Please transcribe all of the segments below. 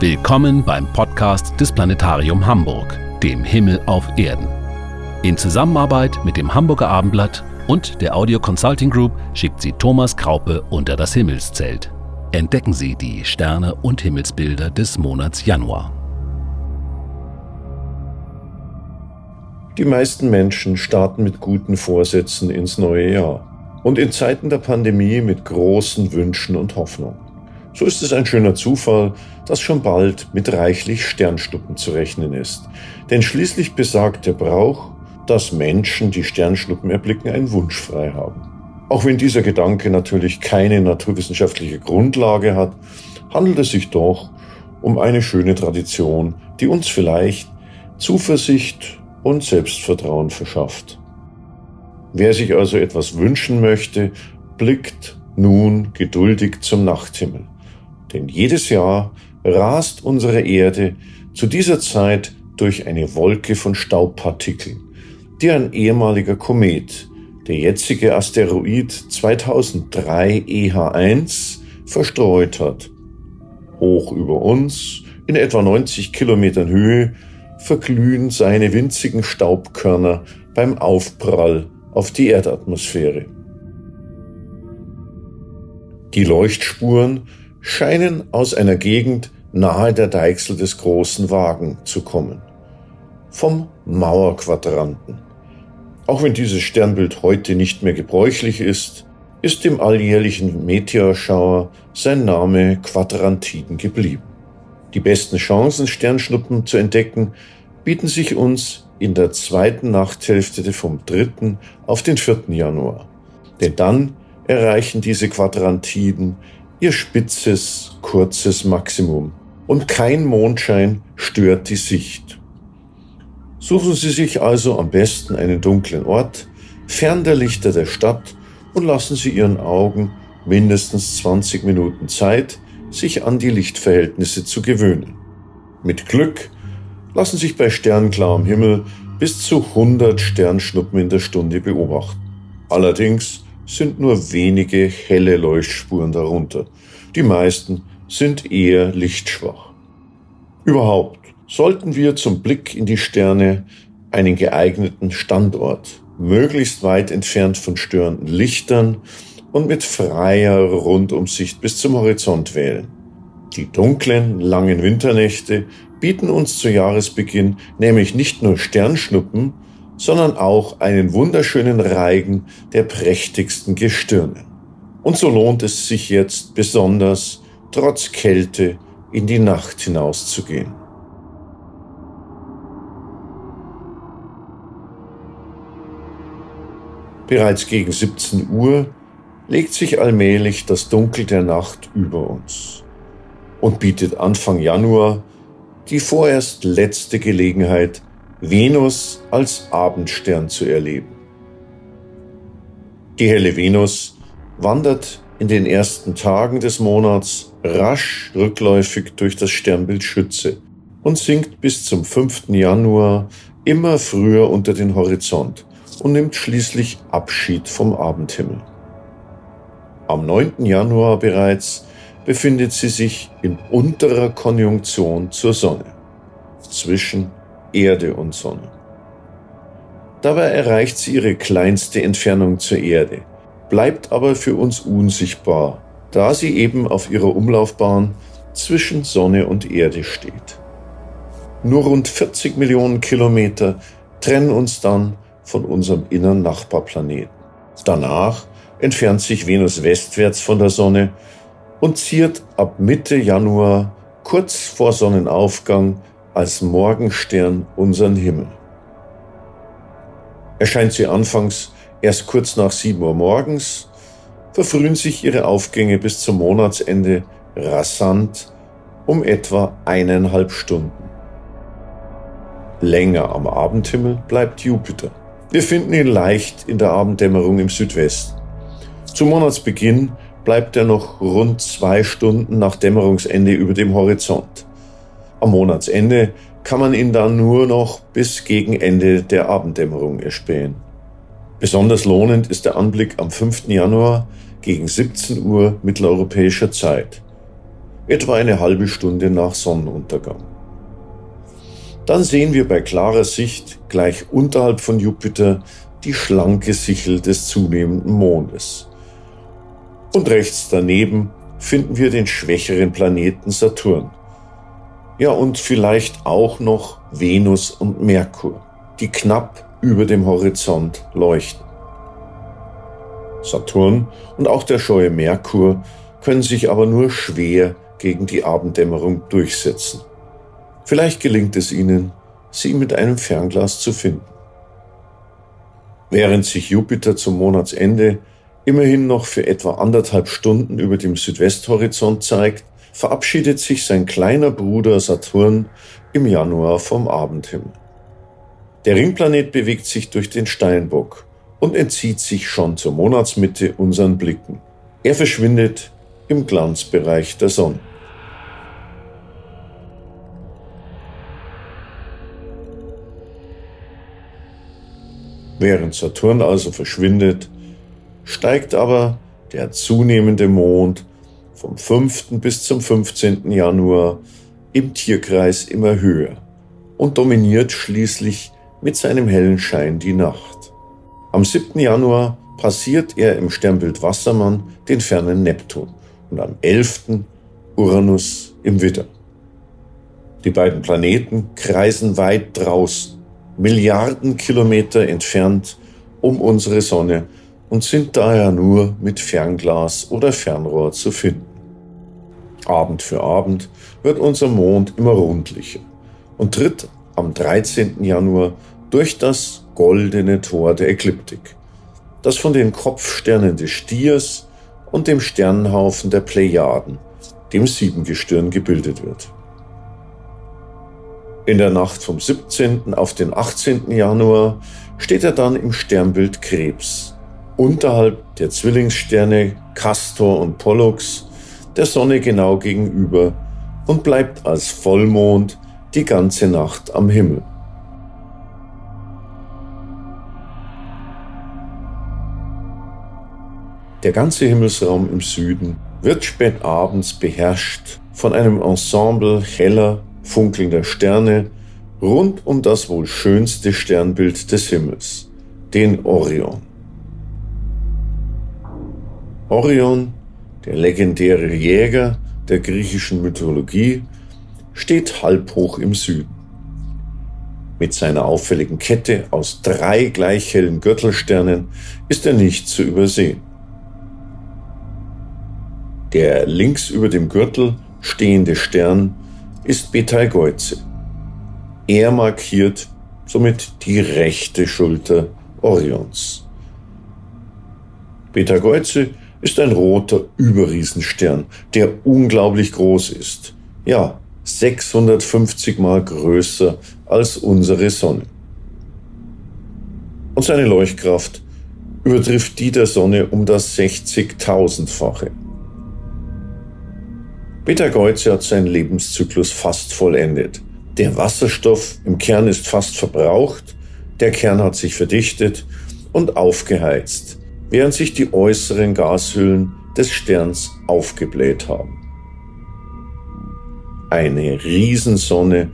Willkommen beim Podcast des Planetarium Hamburg, dem Himmel auf Erden. In Zusammenarbeit mit dem Hamburger Abendblatt und der Audio Consulting Group schickt sie Thomas Kraupe unter das Himmelszelt. Entdecken Sie die Sterne und Himmelsbilder des Monats Januar. Die meisten Menschen starten mit guten Vorsätzen ins neue Jahr und in Zeiten der Pandemie mit großen Wünschen und Hoffnungen. So ist es ein schöner Zufall, dass schon bald mit reichlich Sternschnuppen zu rechnen ist. Denn schließlich besagt der Brauch, dass Menschen, die Sternschnuppen erblicken, einen Wunsch frei haben. Auch wenn dieser Gedanke natürlich keine naturwissenschaftliche Grundlage hat, handelt es sich doch um eine schöne Tradition, die uns vielleicht Zuversicht und Selbstvertrauen verschafft. Wer sich also etwas wünschen möchte, blickt nun geduldig zum Nachthimmel. Denn jedes Jahr rast unsere Erde zu dieser Zeit durch eine Wolke von Staubpartikeln, die ein ehemaliger Komet, der jetzige Asteroid 2003 EH1, verstreut hat. Hoch über uns, in etwa 90 Kilometern Höhe, verglühen seine winzigen Staubkörner beim Aufprall auf die Erdatmosphäre. Die Leuchtspuren scheinen aus einer Gegend nahe der Deichsel des großen Wagen zu kommen. Vom Mauerquadranten. Auch wenn dieses Sternbild heute nicht mehr gebräuchlich ist, ist dem alljährlichen Meteorschauer sein Name Quadrantiden geblieben. Die besten Chancen, Sternschnuppen zu entdecken, bieten sich uns in der zweiten Nachthälfte vom 3. auf den 4. Januar. Denn dann erreichen diese Quadrantiden ihr spitzes, kurzes Maximum und kein Mondschein stört die Sicht. Suchen Sie sich also am besten einen dunklen Ort, fern der Lichter der Stadt und lassen Sie Ihren Augen mindestens 20 Minuten Zeit, sich an die Lichtverhältnisse zu gewöhnen. Mit Glück lassen sich bei sternklarem Himmel bis zu 100 Sternschnuppen in der Stunde beobachten. Allerdings sind nur wenige helle Leuchtspuren darunter. Die meisten sind eher lichtschwach. Überhaupt sollten wir zum Blick in die Sterne einen geeigneten Standort, möglichst weit entfernt von störenden Lichtern und mit freier Rundumsicht bis zum Horizont wählen. Die dunklen, langen Winternächte bieten uns zu Jahresbeginn nämlich nicht nur Sternschnuppen, sondern auch einen wunderschönen Reigen der prächtigsten Gestirne. Und so lohnt es sich jetzt besonders, trotz Kälte in die Nacht hinauszugehen. Bereits gegen 17 Uhr legt sich allmählich das Dunkel der Nacht über uns und bietet Anfang Januar die vorerst letzte Gelegenheit, Venus als Abendstern zu erleben. Die helle Venus wandert in den ersten Tagen des Monats rasch rückläufig durch das Sternbild Schütze und sinkt bis zum 5. Januar immer früher unter den Horizont und nimmt schließlich Abschied vom Abendhimmel. Am 9. Januar bereits befindet sie sich in unterer Konjunktion zur Sonne zwischen Erde und Sonne. Dabei erreicht sie ihre kleinste Entfernung zur Erde, bleibt aber für uns unsichtbar, da sie eben auf ihrer Umlaufbahn zwischen Sonne und Erde steht. Nur rund 40 Millionen Kilometer trennen uns dann von unserem inneren Nachbarplaneten. Danach entfernt sich Venus westwärts von der Sonne und ziert ab Mitte Januar kurz vor Sonnenaufgang als Morgenstern unseren Himmel. Erscheint sie anfangs erst kurz nach 7 Uhr morgens, verfrühen sich ihre Aufgänge bis zum Monatsende rasant um etwa eineinhalb Stunden. Länger am Abendhimmel bleibt Jupiter. Wir finden ihn leicht in der Abenddämmerung im Südwesten. Zum Monatsbeginn bleibt er noch rund zwei Stunden nach Dämmerungsende über dem Horizont. Am Monatsende kann man ihn dann nur noch bis gegen Ende der Abenddämmerung erspähen. Besonders lohnend ist der Anblick am 5. Januar gegen 17 Uhr mitteleuropäischer Zeit. etwa eine halbe Stunde nach Sonnenuntergang. Dann sehen wir bei klarer Sicht gleich unterhalb von Jupiter die schlanke Sichel des zunehmenden Mondes. Und rechts daneben finden wir den schwächeren Planeten Saturn. Ja, und vielleicht auch noch Venus und Merkur, die knapp über dem Horizont leuchten. Saturn und auch der scheue Merkur können sich aber nur schwer gegen die Abenddämmerung durchsetzen. Vielleicht gelingt es ihnen, sie mit einem Fernglas zu finden. Während sich Jupiter zum Monatsende immerhin noch für etwa anderthalb Stunden über dem Südwesthorizont zeigt, verabschiedet sich sein kleiner Bruder Saturn im Januar vom Abendhimmel. Der Ringplanet bewegt sich durch den Steinbock und entzieht sich schon zur Monatsmitte unseren Blicken. Er verschwindet im Glanzbereich der Sonne. Während Saturn also verschwindet, steigt aber der zunehmende Mond vom 5. bis zum 15. Januar im Tierkreis immer höher und dominiert schließlich mit seinem hellen Schein die Nacht. Am 7. Januar passiert er im Sternbild Wassermann den fernen Neptun und am 11. Uranus im Widder. Die beiden Planeten kreisen weit draußen Milliarden Kilometer entfernt um unsere Sonne und sind daher nur mit Fernglas oder Fernrohr zu finden. Abend für Abend wird unser Mond immer rundlicher und tritt am 13. Januar durch das goldene Tor der Ekliptik, das von den Kopfsternen des Stiers und dem Sternenhaufen der Plejaden, dem Siebengestirn, gebildet wird. In der Nacht vom 17. auf den 18. Januar steht er dann im Sternbild Krebs, unterhalb der Zwillingssterne Castor und Pollux, der Sonne genau gegenüber und bleibt als Vollmond die ganze Nacht am Himmel. Der ganze Himmelsraum im Süden wird spät abends beherrscht von einem Ensemble heller funkelnder Sterne rund um das wohl schönste Sternbild des Himmels, den Orion. Orion, der legendäre Jäger der griechischen Mythologie, steht halbhoch im Süden. Mit seiner auffälligen Kette aus drei gleich hellen Gürtelsternen ist er nicht zu übersehen. Der links über dem Gürtel stehende Stern ist Betelgeuse. Er markiert somit die rechte Schulter Orions. Betelgeuse ist ein roter Überriesenstern, der unglaublich groß ist. Ja, 650 mal größer als unsere Sonne. Und seine Leuchtkraft übertrifft die der Sonne um das 60.000-fache. Betelgeuse hat seinen Lebenszyklus fast vollendet. Der Wasserstoff im Kern ist fast verbraucht, der Kern hat sich verdichtet und aufgeheizt, während sich die äußeren Gashüllen des Sterns aufgebläht haben. Eine Riesensonne,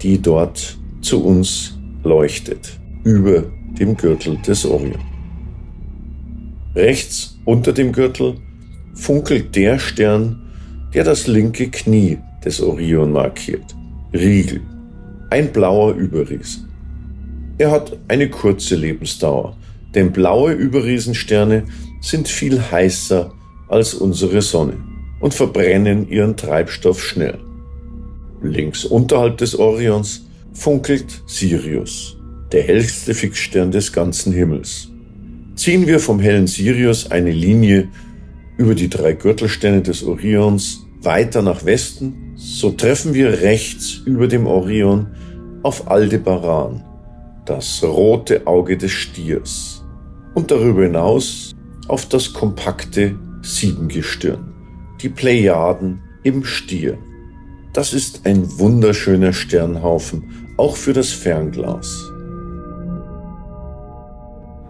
die dort zu uns leuchtet, über dem Gürtel des Orion. Rechts unter dem Gürtel funkelt der Stern, der das linke Knie des Orion markiert. Riegel. Ein blauer Überriesen. Er hat eine kurze Lebensdauer, denn blaue Überriesensterne sind viel heißer als unsere Sonne und verbrennen ihren Treibstoff schnell. Links unterhalb des Orions funkelt Sirius, der hellste Fixstern des ganzen Himmels. Ziehen wir vom hellen Sirius eine Linie über die drei Gürtelsterne des Orions weiter nach Westen, so treffen wir rechts über dem Orion auf Aldebaran, das rote Auge des Stiers, und darüber hinaus auf das kompakte Siebengestirn, die Plejaden im Stier. Das ist ein wunderschöner Sternhaufen, auch für das Fernglas.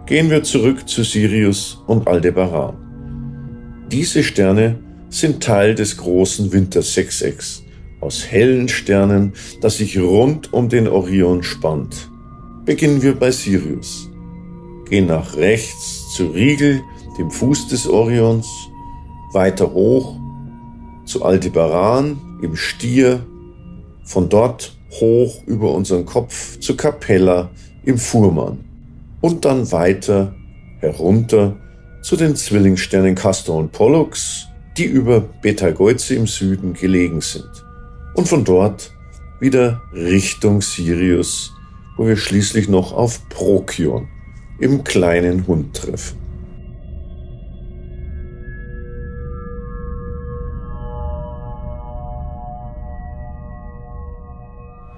Gehen wir zurück zu Sirius und Aldebaran. Diese Sterne sind Teil des großen Wintersechsecks aus hellen Sternen, das sich rund um den Orion spannt. Beginnen wir bei Sirius. Gehen nach rechts zu Riegel, dem Fuß des Orions, weiter hoch zu Aldebaran im Stier, von dort hoch über unseren Kopf zu Capella im Fuhrmann und dann weiter herunter zu den Zwillingssternen Castor und Pollux, die über Betelgeuse im Süden gelegen sind. Und von dort wieder Richtung Sirius, wo wir schließlich noch auf Prokion im kleinen Hund treffen.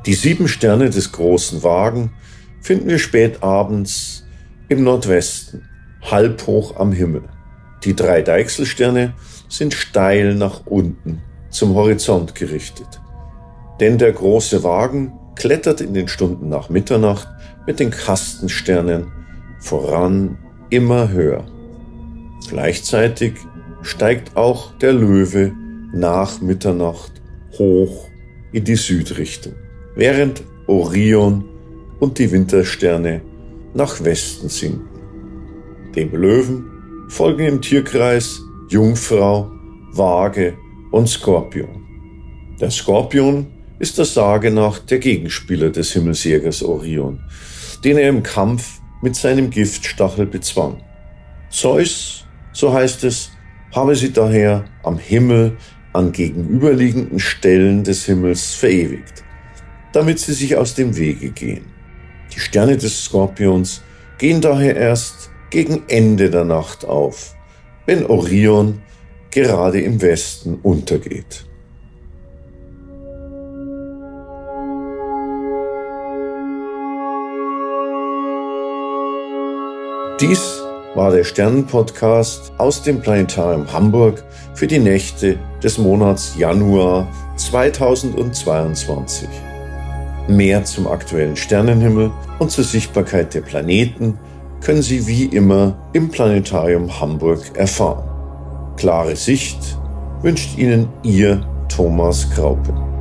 Die sieben Sterne des großen Wagen finden wir spät abends im Nordwesten, halb hoch am Himmel. Die drei Deichselsterne sind steil nach unten zum Horizont gerichtet. Denn der große Wagen klettert in den Stunden nach Mitternacht mit den Kastensternen voran immer höher. Gleichzeitig steigt auch der Löwe nach Mitternacht hoch in die Südrichtung während Orion und die Wintersterne nach Westen sinken. Dem Löwen folgen im Tierkreis Jungfrau, Waage und Skorpion. Der Skorpion ist der Sage nach der Gegenspieler des Himmelsjägers Orion, den er im Kampf mit seinem Giftstachel bezwang. Zeus, so heißt es, habe sie daher am Himmel an gegenüberliegenden Stellen des Himmels verewigt damit sie sich aus dem Wege gehen. Die Sterne des Skorpions gehen daher erst gegen Ende der Nacht auf, wenn Orion gerade im Westen untergeht. Dies war der Sternenpodcast aus dem Planetarium Hamburg für die Nächte des Monats Januar 2022. Mehr zum aktuellen Sternenhimmel und zur Sichtbarkeit der Planeten können Sie wie immer im Planetarium Hamburg erfahren. Klare Sicht wünscht Ihnen Ihr Thomas Graupen.